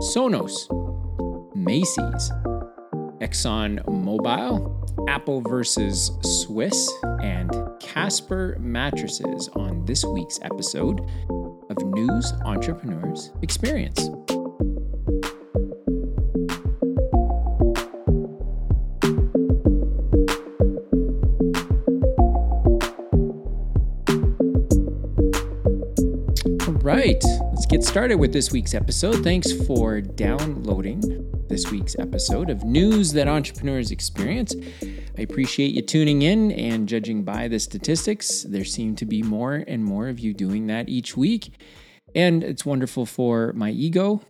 Sonos, Macy's, Exxon Mobil, Apple versus Swiss, and Casper mattresses on this week's episode of News Entrepreneurs Experience. All right, get started with this week's episode. Thanks for downloading this week's episode of News That Entrepreneurs Experience. I appreciate you tuning in and judging by the statistics. There seem to be more and more of you doing that each week. And it's wonderful for my ego.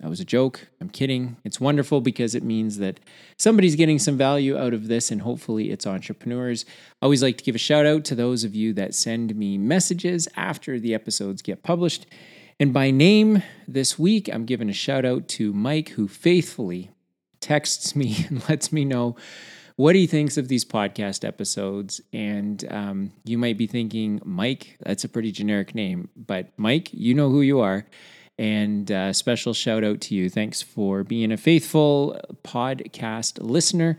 That was a joke. I'm kidding. It's wonderful because it means that somebody's getting some value out of this, and hopefully, it's entrepreneurs. I always like to give a shout out to those of you that send me messages after the episodes get published. And by name this week, I'm giving a shout out to Mike, who faithfully texts me and lets me know what he thinks of these podcast episodes. And um, you might be thinking, Mike, that's a pretty generic name, but Mike, you know who you are. And uh, special shout out to you. Thanks for being a faithful podcast listener.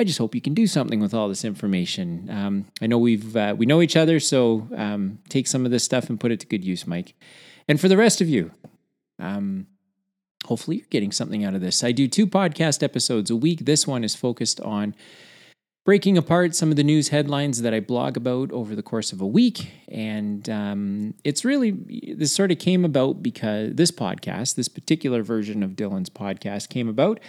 I just hope you can do something with all this information. Um, I know we've uh, we know each other, so um, take some of this stuff and put it to good use, Mike. And for the rest of you, um, hopefully you're getting something out of this. I do two podcast episodes a week. This one is focused on breaking apart some of the news headlines that I blog about over the course of a week. And um, it's really, this sort of came about because this podcast, this particular version of Dylan's podcast, came about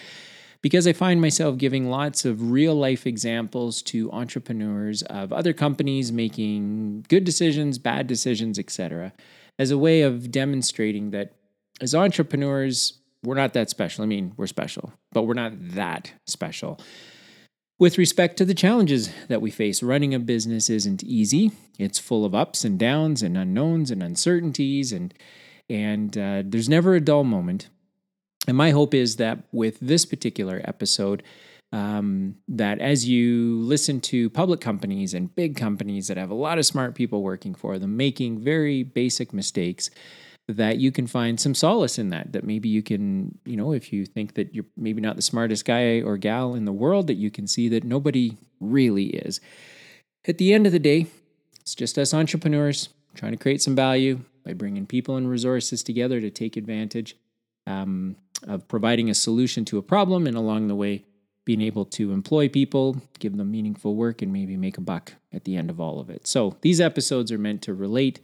because I find myself giving lots of real life examples to entrepreneurs of other companies making good decisions, bad decisions, etc., as a way of demonstrating that as entrepreneurs, we're not that special. I mean, we're special, but we're not that special. With respect to the challenges that we face, running a business isn't easy. It's full of ups and downs and unknowns and uncertainties, and and uh, there's never a dull moment. And my hope is that with this particular episode, um, that as you listen to public companies and big companies that have a lot of smart people working for them, making very basic mistakes, that you can find some solace in that that maybe you can you know if you think that you're maybe not the smartest guy or gal in the world that you can see that nobody really is. At the end of the day it's just us entrepreneurs trying to create some value by bringing people and resources together to take advantage. Um, of providing a solution to a problem and along the way being able to employ people give them meaningful work and maybe make a buck at the end of all of it so these episodes are meant to relate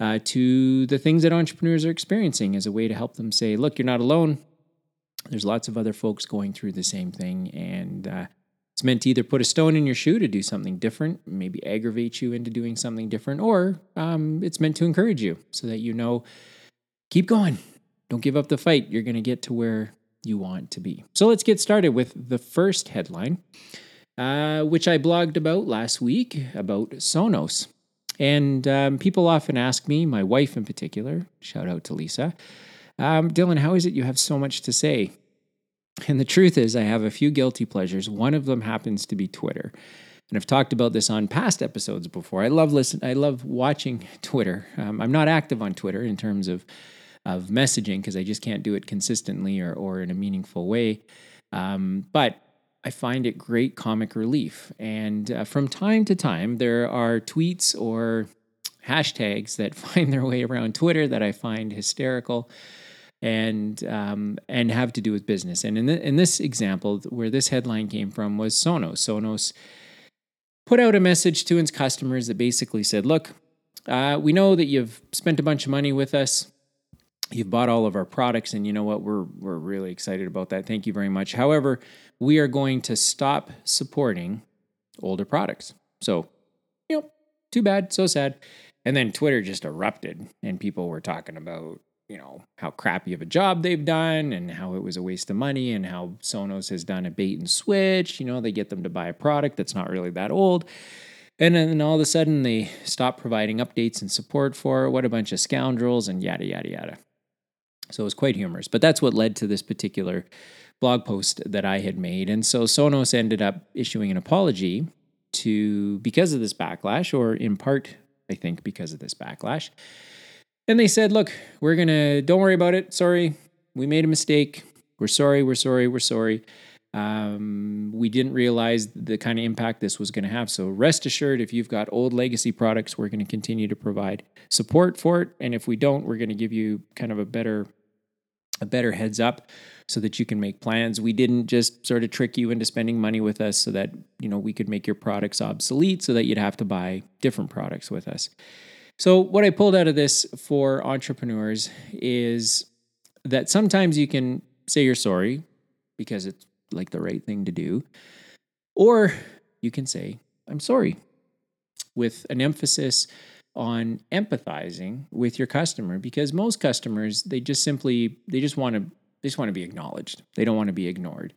uh, to the things that entrepreneurs are experiencing as a way to help them say, look, you're not alone. There's lots of other folks going through the same thing. And uh, it's meant to either put a stone in your shoe to do something different, maybe aggravate you into doing something different, or um, it's meant to encourage you so that you know, keep going. Don't give up the fight. You're going to get to where you want to be. So let's get started with the first headline, uh, which I blogged about last week about Sonos. And um, people often ask me, my wife in particular, shout out to Lisa, um, Dylan, how is it you have so much to say? And the truth is, I have a few guilty pleasures. One of them happens to be Twitter. And I've talked about this on past episodes before. I love listen. I love watching Twitter. Um, I'm not active on Twitter in terms of of messaging because I just can't do it consistently or or in a meaningful way. Um, but I find it great comic relief. And uh, from time to time, there are tweets or hashtags that find their way around Twitter that I find hysterical and um, and have to do with business. And in, the, in this example, where this headline came from was Sonos. Sonos put out a message to its customers that basically said, "Look, uh, we know that you've spent a bunch of money with us you've bought all of our products and you know what? We're we're really excited about that. Thank you very much. However we are going to stop supporting older products. So you know too bad so sad. And then twitter just erupted and people were talking about you know how crappy of a job they've done and how it was a waste of money and how sonos has done a bait and switch. You know they get them to buy a product that's not really that old. And then all of a sudden they stop providing updates and support for. What a bunch of scoundrels and yada, yada, yada. So it was quite humorous. But that's what led to this particular blog post that I had made. And so Sonos ended up issuing an apology to because of this backlash, or in part, I think, because of this backlash. And they said, look, we're gonna don't worry about it. Sorry. we made a mistake. We're sorry, we're sorry, we're sorry. Um, we didn't realize the kind of impact this was going to have. So rest assured, if you've got old legacy products, we're going to continue to provide support for it. And if we don't, we're going to give you kind of a better a better heads up so that you can make plans. We didn't just sort of trick you into spending money with us so that, you know, we could make your products obsolete so that you'd have to buy different products with us. So what I pulled out of this for entrepreneurs is that sometimes you can say you're sorry because it's like the right thing to do or you can say I'm sorry with an emphasis on empathizing with your customer because most customers they just simply they just want to they just want to be acknowledged. They don't want to be ignored.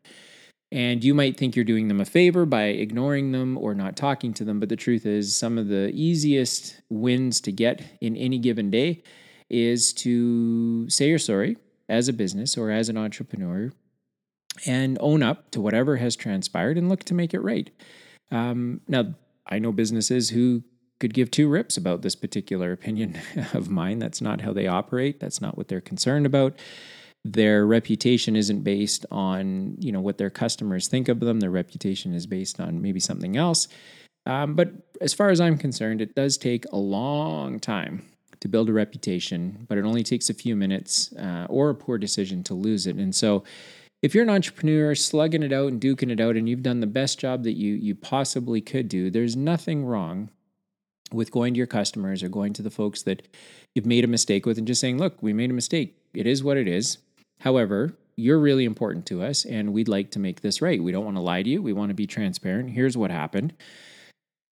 And you might think you're doing them a favor by ignoring them or not talking to them, but the truth is some of the easiest wins to get in any given day is to say you're sorry as a business or as an entrepreneur and own up to whatever has transpired and look to make it right. Um, now, I know businesses who could give two rips about this particular opinion of mine. That's not how they operate. That's not what they're concerned about. Their reputation isn't based on you know what their customers think of them. Their reputation is based on maybe something else. Um, but as far as I'm concerned, it does take a long time to build a reputation, but it only takes a few minutes uh, or a poor decision to lose it. And so, if you're an entrepreneur slugging it out and duking it out, and you've done the best job that you you possibly could do, there's nothing wrong with going to your customers or going to the folks that you've made a mistake with and just saying, look, we made a mistake. It is what it is. However, you're really important to us and we'd like to make this right. We don't want to lie to you. We want to be transparent. Here's what happened.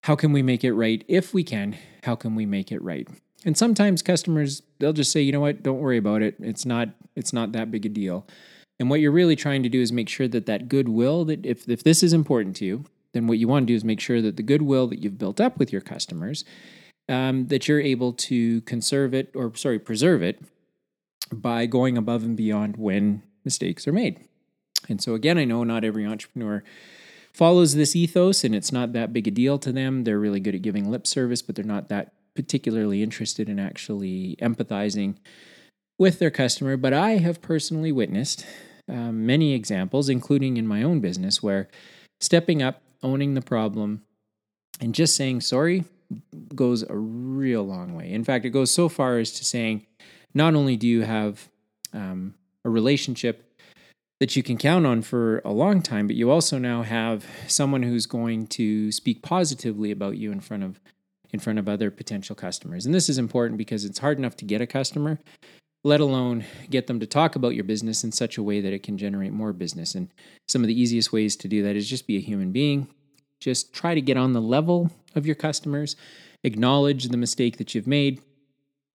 How can we make it right? If we can, how can we make it right? And sometimes customers they'll just say, "You know what? Don't worry about it. It's not it's not that big a deal." And what you're really trying to do is make sure that that goodwill that if if this is important to you, then what you want to do is make sure that the goodwill that you've built up with your customers, um, that you're able to conserve it or sorry, preserve it by going above and beyond when mistakes are made. And so again, I know not every entrepreneur follows this ethos and it's not that big a deal to them. They're really good at giving lip service, but they're not that particularly interested in actually empathizing with their customer. But I have personally witnessed um, many examples, including in my own business, where stepping up owning the problem, and just saying sorry goes a real long way. In fact, it goes so far as to saying not only do you have um, a relationship that you can count on for a long time, but you also now have someone who's going to speak positively about you in front of in front of other potential customers. And this is important because it's hard enough to get a customer, let alone get them to talk about your business in such a way that it can generate more business. And some of the easiest ways to do that is just be a human being. Just try to get on the level of your customers, acknowledge the mistake that you've made,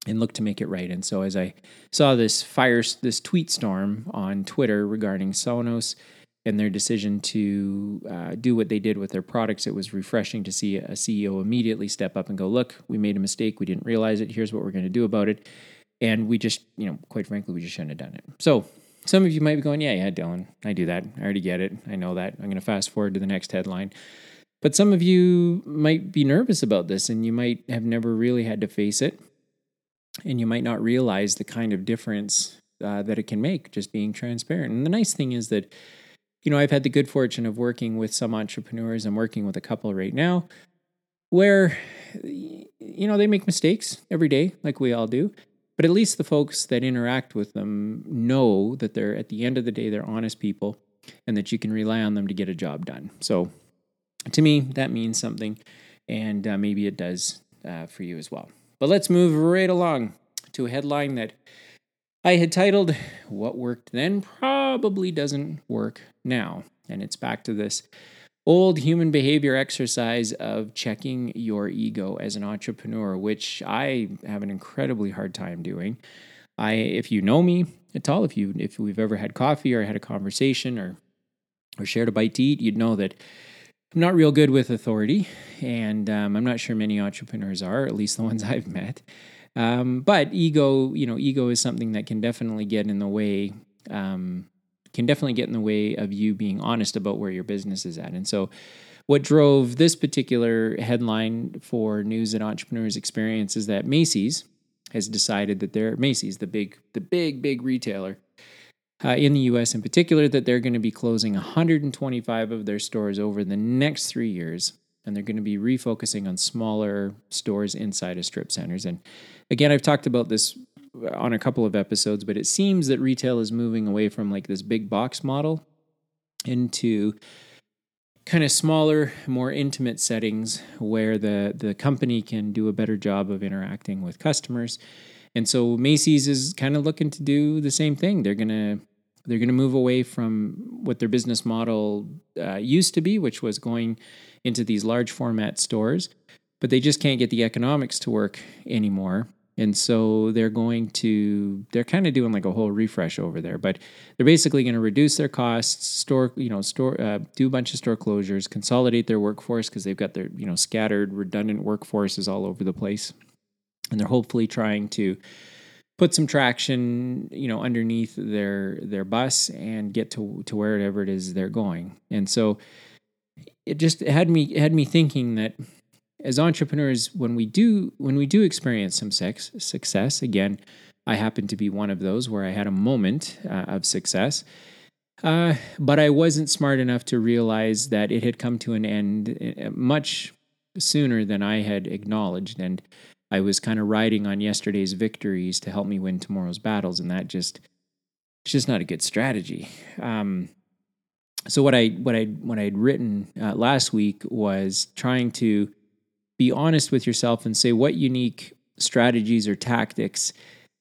and look to make it right. And so, as I saw this fire, this tweet storm on Twitter regarding Sonos and their decision to uh, do what they did with their products, it was refreshing to see a CEO immediately step up and go, "Look, we made a mistake. We didn't realize it. Here's what we're going to do about it." And we just, you know, quite frankly, we just shouldn't have done it. So some of you might be going, yeah, yeah, Dylan, I do that. I already get it. I know that. I'm going to fast forward to the next headline. But some of you might be nervous about this and you might have never really had to face it. And you might not realize the kind of difference uh, that it can make just being transparent. And the nice thing is that, you know, I've had the good fortune of working with some entrepreneurs. I'm working with a couple right now where, you know, they make mistakes every day, like we all do. But at least the folks that interact with them know that they're, at the end of the day, they're honest people and that you can rely on them to get a job done. So to me, that means something. And uh, maybe it does uh, for you as well. But let's move right along to a headline that I had titled, What Worked Then Probably Doesn't Work Now. And it's back to this old human behavior exercise of checking your ego as an entrepreneur, which I have an incredibly hard time doing. I, if you know me at all, if you if we've ever had coffee or had a conversation or or shared a bite to eat, you'd know that I'm not real good with authority, and um, I'm not sure many entrepreneurs are, at least the ones I've met. Um, but ego, you know, ego is something that can definitely get in the way um, can definitely get in the way of you being honest about where your business is at. And so, what drove this particular headline for News and Entrepreneurs Experience is that Macy's has decided that they're Macy's, the big, the big, big retailer, uh, in the US in particular that they're going to be closing 125 of their stores over the next three years. And they're going to be refocusing on smaller stores inside of strip centers. And again, I've talked about this on a couple of episodes, but it seems that retail is moving away from like this big box model into kind of smaller, more intimate settings where the the company can do a better job of interacting with customers. And so Macy's is kind of looking to do the same thing. They're gonna they're gonna move away from what their business model uh, used to be, which was going into these large format stores, but they just can't get the economics to work anymore and so they're going to they're kind of doing like a whole refresh over there but they're basically going to reduce their costs store you know store uh, do a bunch of store closures consolidate their workforce because they've got their you know scattered redundant workforces all over the place. And they're hopefully trying to put some traction you know underneath their their bus and get to to wherever it is they're going. And so it just had me had me thinking that as entrepreneurs when we do when we do experience some sex, success again i happen to be one of those where i had a moment uh, of success uh, but i wasn't smart enough to realize that it had come to an end uh, much sooner than i had acknowledged. And i was kind of riding on yesterday's victories to help me win tomorrow's battles and that just it's just not a good strategy. Um, so what I what I what I had written uh, last week was trying to be honest with yourself and say what unique strategies or tactics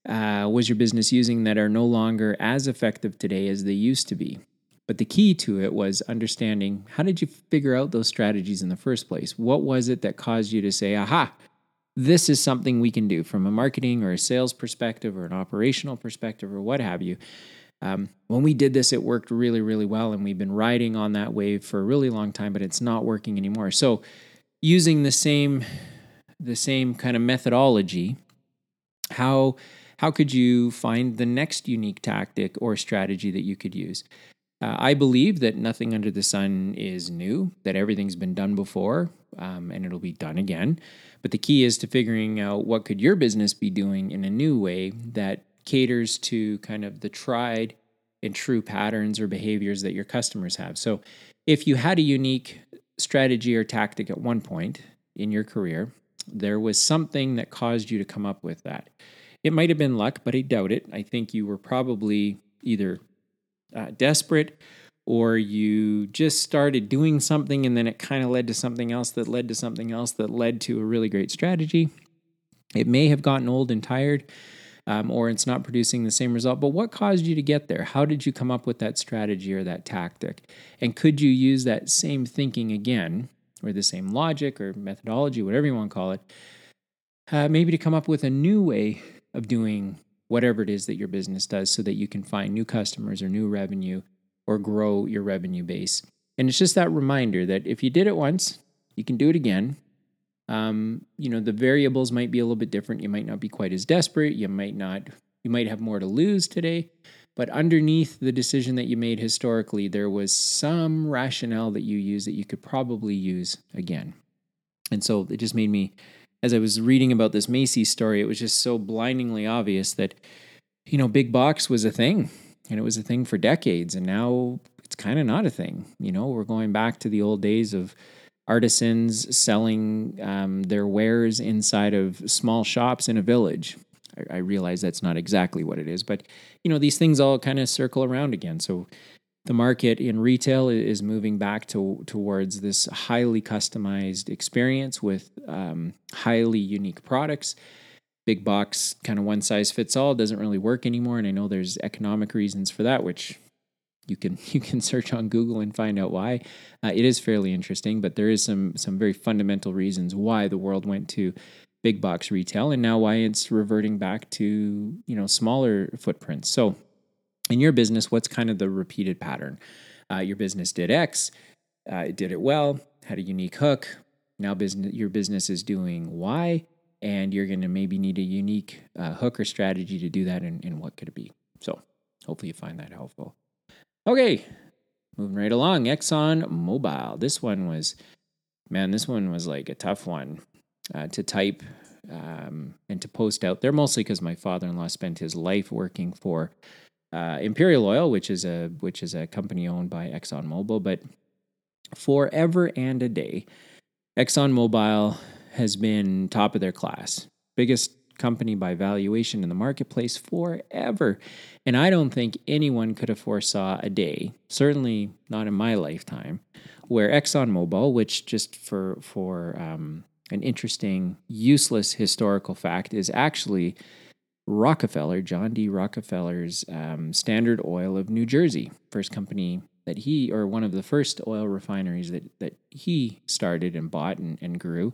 uh, was your business using that are no longer as effective today as they used to be. But the key to it was understanding how did you figure out those strategies in the first place? What was it that caused you to say, aha, this is something we can do from a marketing or a sales perspective or an operational perspective or what have you? Um, when we did this, it worked really, really well. And we've been riding on that wave for a really long time, but it's not working anymore. So, using the same the same kind of methodology, how how could you find the next unique tactic or strategy that you could use? Uh, I believe that nothing under the sun is new, that everything's been done before um, and it'll be done again. But the key is to figuring out what could your business be doing in a new way that caters to kind of the tried and true patterns or behaviors that your customers have. So if you had a unique strategy or tactic at one point in your career, there was something that caused you to come up with that. It might have been luck, but I doubt it. I think you were probably either uh, desperate or you just started doing something and then it kind of led to something else that led to something else that led to a really great strategy. It may have gotten old and tired, um, or it's not producing the same result. But what caused you to get there? How did you come up with that strategy or that tactic? And could you use that same thinking again, or the same logic or methodology, whatever you want to call it, uh, maybe to come up with a new way of doing whatever it is that your business does so that you can find new customers or new revenue or grow your revenue base. And it's just that reminder that if you did it once, you can do it again. Um, you know, the variables might be a little bit different. You might not be quite as desperate. You might not, you might have more to lose today. But underneath the decision that you made historically, there was some rationale that you used that you could probably use again. And so it just made me, as I was reading about this Macy's story, it was just so blindingly obvious that, you know, big box was a thing and it was a thing for decades. And now it's kind of not a thing. You know, we're going back to the old days of, artisans selling um, their wares inside of small shops in a village. I, I realize that's not exactly what it is, but you know these things all kind of circle around again. So the market in retail is moving back to, towards this highly customized experience with um, highly unique products. Big box, kind of one size fits all, doesn't really work anymore. And I know there's economic reasons for that, which you can you can search on Google and find out why. Uh, it is fairly interesting, but there is some some very fundamental reasons why the world went to big box retail and now why it's reverting back to you know smaller footprints. So, in your business, what's kind of the repeated pattern? Uh, your business did X, uh, it did it well, had a unique hook. Now, business your business is doing Y, and you're going to maybe need a unique uh, hook or strategy to do that. And, and what could it be? So, hopefully, you find that helpful. Okay, moving right along. Exxon Mobil. This one was, man, this one was like a tough one uh, to type um, and to post out there, mostly because my father in law spent his life working for uh, Imperial Oil, which is a which is a company owned by Exxon ExxonMobil, but forever and a day, Exxon ExxonMobil has been top of their class, biggest company by valuation in the marketplace forever. And I don't think anyone could have foresaw a day, certainly not in my lifetime, where ExxonMobil, which just for for um, an interesting, useless historical fact, is actually Rockefeller, John D. Rockefeller's um, Standard Oil of New Jersey, first company that he, or one of the first oil refineries that that he started and bought and, and grew.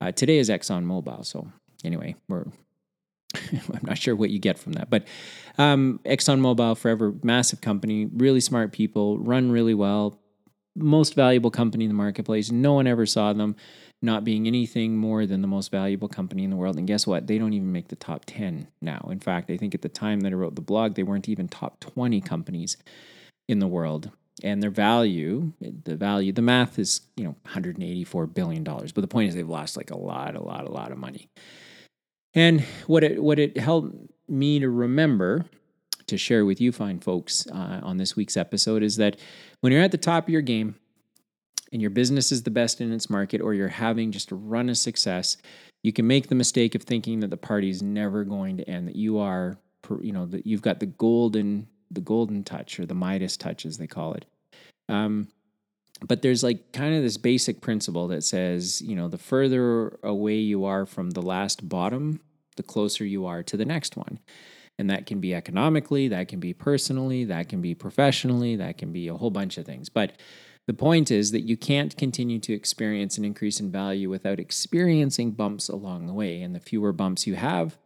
Uh, today is ExxonMobil. So anyway, we're I'm not sure what you get from that, but um, ExxonMobil, forever massive company, really smart people, run really well, most valuable company in the marketplace. No one ever saw them not being anything more than the most valuable company in the world. And guess what? They don't even make the top 10 now. In fact, I think at the time that I wrote the blog, they weren't even top 20 companies in the world. And their value, the value, the math is, you know, 184 billion dollars. But the point is they've lost like a lot, a lot, a lot of money. And what it what it helped me to remember to share with you fine folks uh, on this week's episode is that when you're at the top of your game and your business is the best in its market or you're having just a run of success, you can make the mistake of thinking that the party's never going to end, that you are, you know, that you've got the golden, the golden touch or the Midas touch, as they call it. Um, but there's like kind of this basic principle that says, you know, the further away you are from the last bottom, the closer you are to the next one. And that can be economically, that can be personally, that can be professionally, that can be a whole bunch of things. But the point is that you can't continue to experience an increase in value without experiencing bumps along the way. And the fewer bumps you have,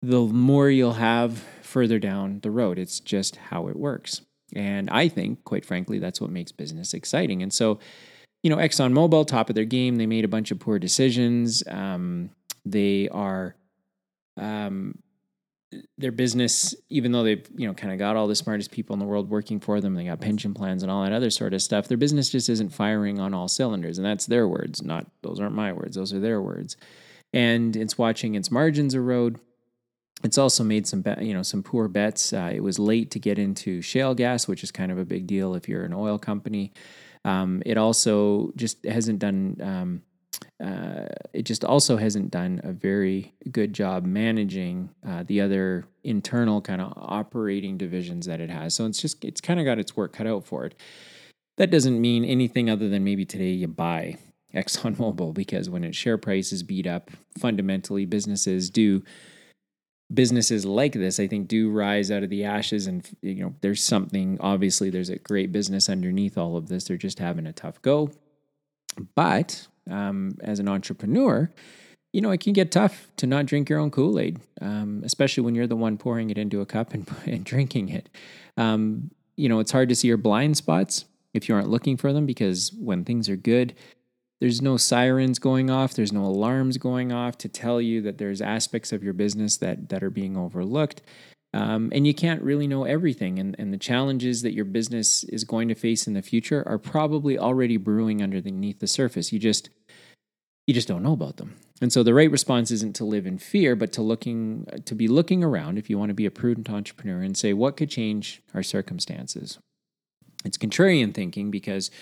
the more you'll have further down the road. It's just how it works. And I think, quite frankly, that's what makes business exciting. And so, you know, ExxonMobil, top of their game, they made a bunch of poor decisions. Um, they are um, their business, even though they've you know kind of got all the smartest people in the world working for them, they got pension plans and all that other sort of stuff. Their business just isn't firing on all cylinders, and that's their words. Not those aren't my words; those are their words. And it's watching its margins erode. It's also made some you know some poor bets. Uh, it was late to get into shale gas, which is kind of a big deal if you're an oil company. Um, it also just hasn't done. Um, uh, it just also hasn't done a very good job managing uh, the other internal kind of operating divisions that it has. So it's just it's kind of got its work cut out for it. That doesn't mean anything other than maybe today you buy ExxonMobil because when its share price is beat up, fundamentally businesses do businesses like this I think do rise out of the ashes and you know there's something obviously there's a great business underneath all of this they're just having a tough go but um, as an entrepreneur, you know, it can get tough to not drink your own Kool Aid, um, especially when you're the one pouring it into a cup and, and drinking it. Um, you know, it's hard to see your blind spots if you aren't looking for them because when things are good, there's no sirens going off, there's no alarms going off to tell you that there's aspects of your business that that are being overlooked. Um, and you can't really know everything. And, and the challenges that your business is going to face in the future are probably already brewing underneath the surface. You just you just don't know about them. And so the right response isn't to live in fear, but to looking to be looking around if you want to be a prudent entrepreneur and say what could change our circumstances. It's contrarian thinking because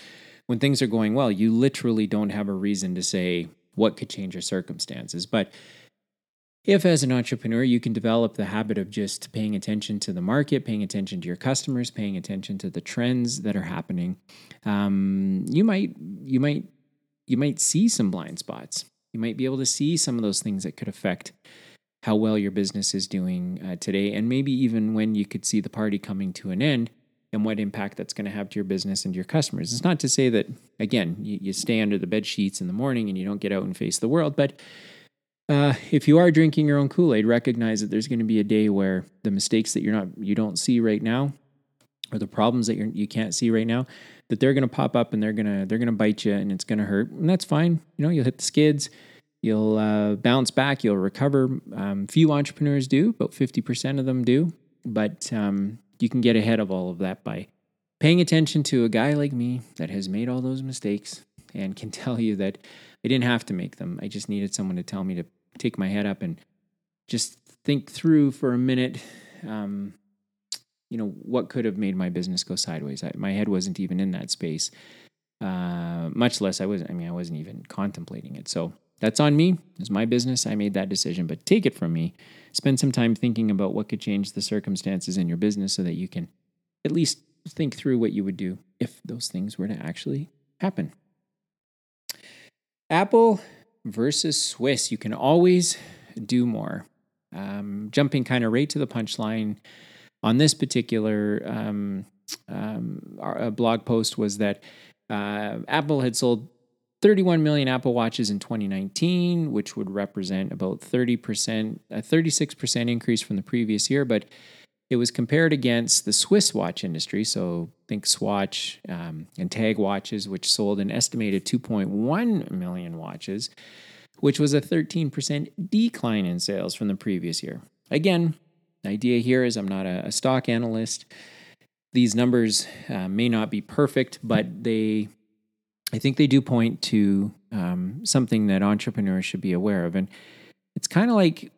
when things are going well, you literally don't have a reason to say what could change your circumstances. But if, as an entrepreneur, you can develop the habit of just paying attention to the market, paying attention to your customers, paying attention to the trends that are happening, um, you might you might you might see some blind spots. You might be able to see some of those things that could affect how well your business is doing uh, today, and maybe even when you could see the party coming to an end and what impact that's going to have to your business and your customers. It's not to say that again you, you stay under the bed sheets in the morning and you don't get out and face the world, but uh, if you are drinking your own Kool Aid, recognize that there's going to be a day where the mistakes that you're not you don't see right now, or the problems that you're you can't see right now, that they're going to pop up and they're gonna they're gonna bite you and it's going to hurt, and that's fine. You know, you'll hit the skids, you'll uh, bounce back, you'll recover. Um, few entrepreneurs do, about fifty percent of them do, but um, you can get ahead of all of that by paying attention to a guy like me that has made all those mistakes and can tell you that I didn't have to make them. I just needed someone to tell me to take my head up and just think through for a minute um, you know, what could have made my business go sideways? I, my head wasn't even in that space. Uh, much less I wasn't. I mean, I wasn't even contemplating it. So that's on me. It's my business. I made that decision. But take it from me. Spend some time thinking about what could change the circumstances in your business so that you can at least think through what you would do if those things were to actually happen. Apple versus Swiss. You can always do more. Um, jumping kind of right to the punchline on this particular um, um, our, blog post was that uh, Apple had sold 31 million Apple Watches in 2019, which would represent about 30%, a 36% increase from the previous year. But it was compared against the Swiss watch industry. So think Swatch um, and Tag watches, which sold an estimated 2.1 million watches, which was a 13% decline in sales from the previous year. Again, the idea here is I'm not a, a stock analyst. These numbers uh, may not be perfect, but they, I think they do point to um, something that entrepreneurs should be aware of. And it's kind of like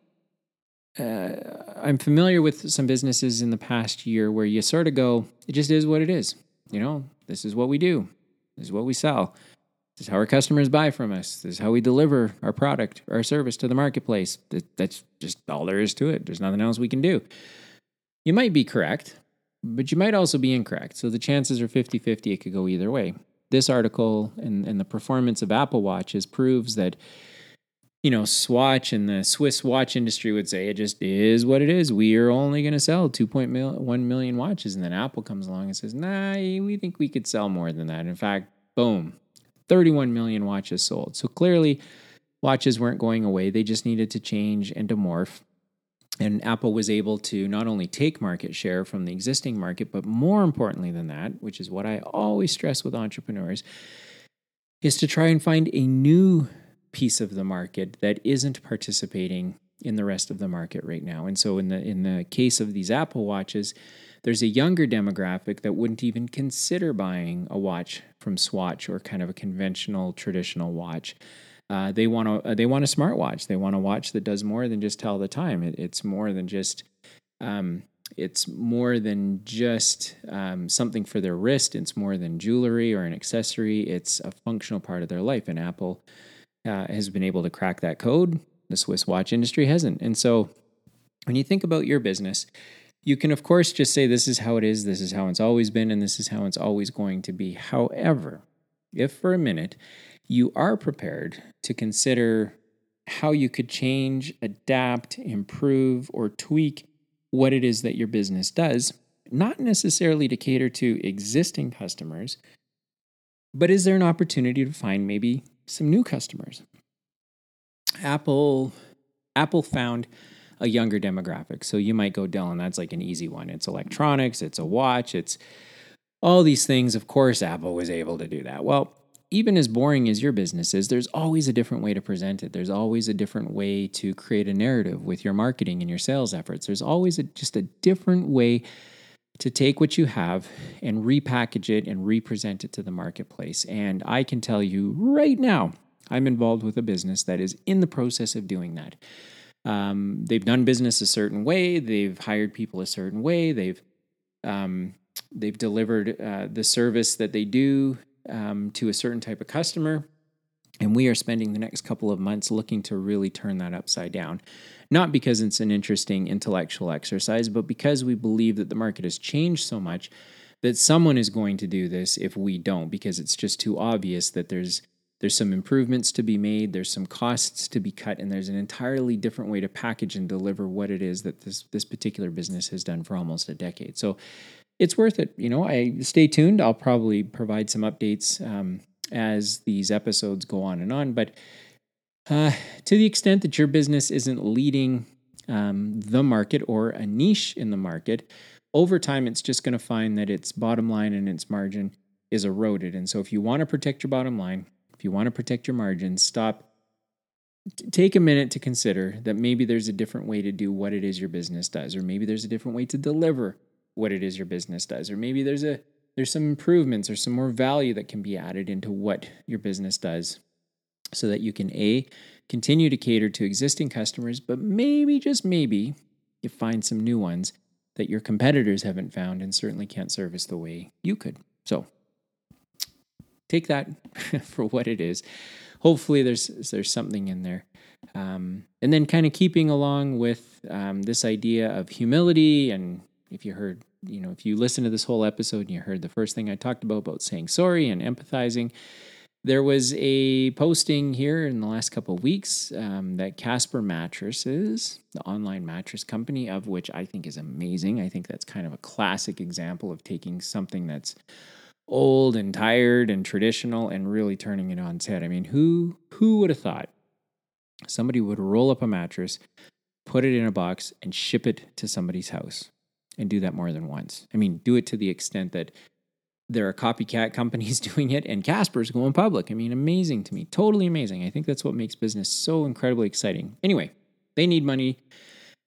uh, I'm familiar with some businesses in the past year where you sort of go, it just is what it is. You know, this is what we do, this is what we sell. This is how our customers buy from us. This is how we deliver our product, our service to the marketplace. That's just all there is to it. There's nothing else we can do. You might be correct, but you might also be incorrect. So the chances are 50 50. It could go either way. This article and, and the performance of Apple Watches proves that you know, Swatch and the Swiss watch industry would say it just is what it is. We are only going to sell 2.1 million watches. And then Apple comes along and says, nah, we think we could sell more than that. In fact, boom, 31 million watches sold. So clearly, watches weren't going away. They just needed to change and to morph. And Apple was able to not only take market share from the existing market, but more importantly than that, which is what I always stress with entrepreneurs, is to try and find a new piece of the market that isn't participating in the rest of the market right now. And so in the in the case of these Apple watches, there's a younger demographic that wouldn't even consider buying a watch from Swatch or kind of a conventional traditional watch. Uh, they want a uh, they want a smartwatch. They want a watch that does more than just tell the time. It, it's more than just um, it's more than just um, something for their wrist. It's more than jewelry or an accessory. It's a functional part of their life. And Apple uh, has been able to crack that code. The Swiss watch industry hasn't. And so when you think about your business, you can, of course, just say, this is how it is, this is how it's always been, and this is how it's always going to be. However, if for a minute you are prepared to consider how you could change, adapt, improve, or tweak what it is that your business does, not necessarily to cater to existing customers, but is there an opportunity to find maybe some new customers. Apple Apple found a younger demographic. So you might go, Dylan, that's like an easy one. It's electronics, it's a watch, it's all these things. Of course, Apple was able to do that. Well, even as boring as your business is, there's always a different way to present it. There's always a different way to create a narrative with your marketing and your sales efforts. There's always a, just a different way to take what you have and repackage it and represent it to the marketplace. And I can tell you right now, I'm involved with a business that is in the process of doing that. Um, they've done business a certain way. They've hired people a certain way. They've um, they've delivered uh, the service that they do um, to a certain type of customer. And we are spending the next couple of months looking to really turn that upside down. Not because it's an interesting intellectual exercise, but because we believe that the market has changed so much that someone is going to do this if we don't, because it's just too obvious that there's there's some improvements to be made, there's some costs to be cut, and there's an entirely different way to package and deliver what it is that this this particular business has done for almost a decade. So it's worth it. You know, I stay tuned. I'll probably provide some updates um, as these episodes go on and on. But uh, to the extent that your business isn't leading um, the market or a niche in the market, over time it's just going to find that its bottom line and its margin is eroded. And so, if you want to protect your bottom line, if you want to protect your margins, stop. Take a minute to consider that maybe there's a different way to do what it is your business does, or maybe there's a different way to deliver what it is your business does, or maybe there's a there's some improvements or some more value that can be added into what your business does so that you can A, continue to cater to existing customers, but maybe, just maybe, you find some new ones that your competitors haven't found and certainly can't service the way you could. So take that for what it is. Hopefully, there's there's something in there, um, and then kind of keeping along with um, this idea of humility. And if you heard, you know, if you listen to this whole episode and you heard the first thing I talked about about saying sorry and empathizing, there was a posting here in the last couple of weeks um, that Casper Mattresses, the online mattress company, of which I think is amazing. I think that's kind of a classic example of taking something that's old and tired and traditional and really turning it on its head. I mean, who who would have thought somebody would roll up a mattress, put it in a box, and ship it to somebody's house and do that more than once? I mean, do it to the extent that there are copycat companies doing it and Casper's going public. I mean, amazing to me. Totally amazing. I think that's what makes business so incredibly exciting. Anyway, they need money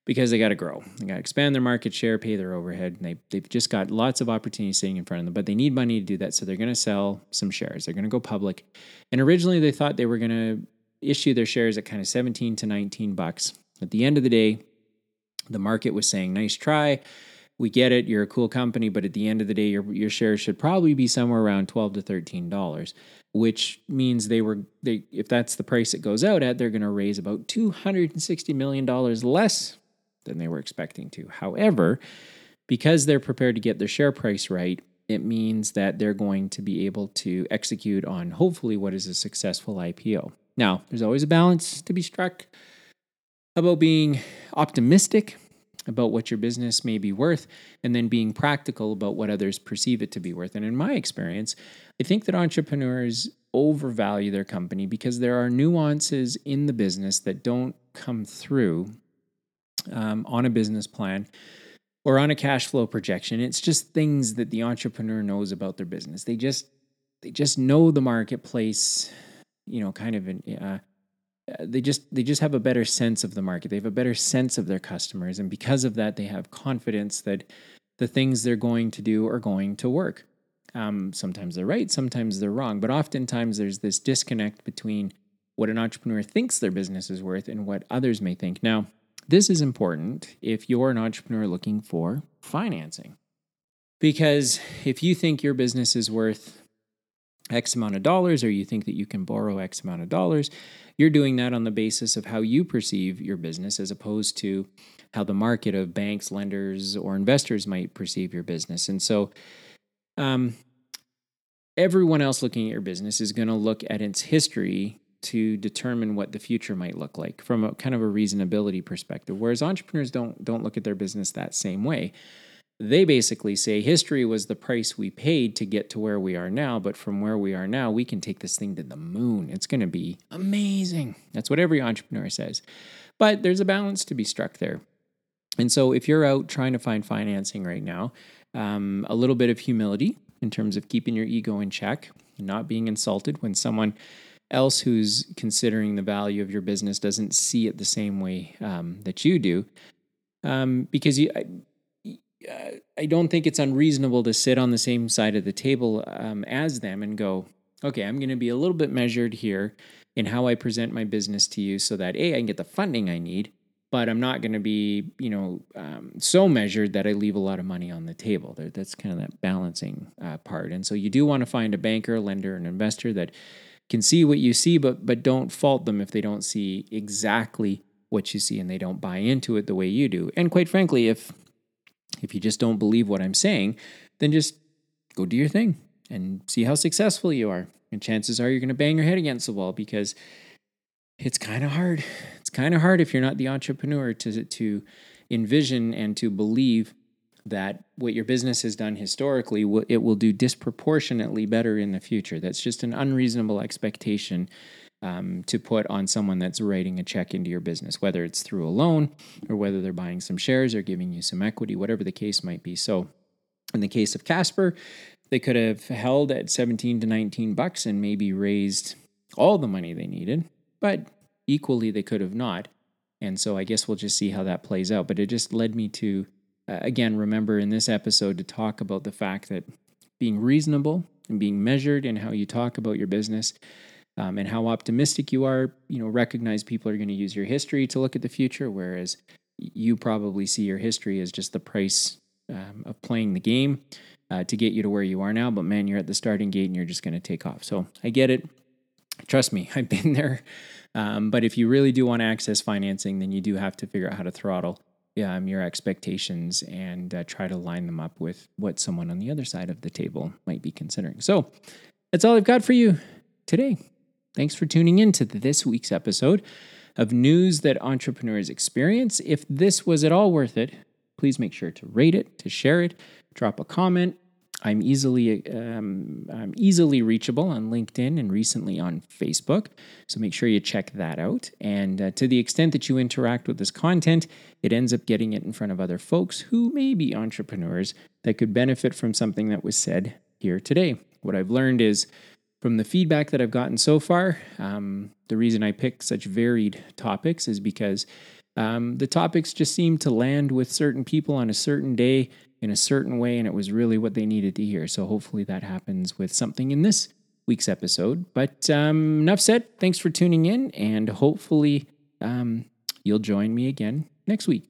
because they got to grow. They got to expand their market share, pay their overhead. They, they've just got lots of opportunities sitting in front of them, but they need money to do that. So they're going to sell some shares. They're going to go public. And originally they thought they were going to issue their shares at kind of 17 to 19 bucks. At the end of the day, the market was saying, nice try. We get it. You're a cool company, but at the end of the day, your, your shares should probably be somewhere around 12 to $13 which means they were they if that's the price it goes out at they're going to raise about 260 million dollars less than they were expecting to. However, because they're prepared to get their share price right, it means that they're going to be able to execute on hopefully what is a successful IPO. Now, there's always a balance to be struck about being optimistic about what your business may be worth and then being practical about what others perceive it to be worth. And in my experience, I think that entrepreneurs overvalue their company because there are nuances in the business that don't come through um, on a business plan or on a cash flow projection. It's just things that the entrepreneur knows about their business. They just they just know the marketplace, you know, kind of an, uh, they just they just have a better sense of the market. They have a better sense of their customers, and because of that, they have confidence that the things they're going to do are going to work. Um, sometimes they're right, sometimes they're wrong, but oftentimes there's this disconnect between what an entrepreneur thinks their business is worth and what others may think. Now, this is important if you're an entrepreneur looking for financing. Because if you think your business is worth X amount of dollars, or you think that you can borrow X amount of dollars, you're doing that on the basis of how you perceive your business as opposed to how the market of banks, lenders, or investors might perceive your business. And so, um, everyone else looking at your business is going to look at its history to determine what the future might look like from a kind of a reasonability perspective. Whereas entrepreneurs don't don't look at their business that same way. They basically say history was the price we paid to get to where we are now, but from where we are now, we can take this thing to the moon. It's going to be amazing. That's what every entrepreneur says. But there's a balance to be struck there. And so if you're out trying to find financing right now, um, a little bit of humility in terms of keeping your ego in check, not being insulted when someone else who's considering the value of your business doesn't see it the same way um, that you do. Um, because you, I, I, don't think it's unreasonable to sit on the same side of the table um, as them and go, okay, I'm going to be a little bit measured here in how I present my business to you so that A, I can get the funding I need, but I'm not going to be, you know, um, so measured that I leave a lot of money on the table. That's kind of that balancing uh, part. And so you do want to find a banker, lender, an investor that can see what you see, but but don't fault them if they don't see exactly what you see and they don't buy into it the way you do. And quite frankly, if if you just don't believe what I'm saying, then just go do your thing and see how successful you are. And chances are you're going to bang your head against the wall because it's kind of hard. It's kind of hard if you're not the entrepreneur to to envision and to believe that what your business has done historically, it will do disproportionately better in the future. That's just an unreasonable expectation um, to put on someone that's writing a check into your business, whether it's through a loan or whether they're buying some shares or giving you some equity, whatever the case might be. So, in the case of Casper, they could have held at 17 to 19 bucks and maybe raised all the money they needed, but equally they could have not. And so I guess we'll just see how that plays out. But it just led me to uh, again, remember in this episode to talk about the fact that being reasonable and being measured in how you talk about your business um, and how optimistic you are, you know, recognize people are going to use your history to look at the future, whereas you probably see your history as just the price um, of playing the game uh, to get you to where you are now. But man, you're at the starting gate and you're just going to take off. So I get it. Trust me, I've been there. Um, but if you really do want to access financing, then you do have to figure out how to throttle um, your expectations and uh, try to line them up with what someone on the other side of the table might be considering. So that's all I've got for you today. Thanks for tuning in to this week's episode of news that entrepreneurs experience. If this was at all worth it, please make sure to rate it, to share it, drop a comment. I'm easily um, I'm easily reachable on LinkedIn and recently on Facebook, so make sure you check that out. And uh, to the extent that you interact with this content, it ends up getting it in front of other folks who may be entrepreneurs that could benefit from something that was said here today. What I've learned is from the feedback that I've gotten so far, um, the reason I pick such varied topics is because um, the topics just seem to land with certain people on a certain day in a certain way, and it was really what they needed to hear. So hopefully that happens with something in this week's episode. But um, enough said. Thanks for tuning in, and hopefully um, you'll join me again next week.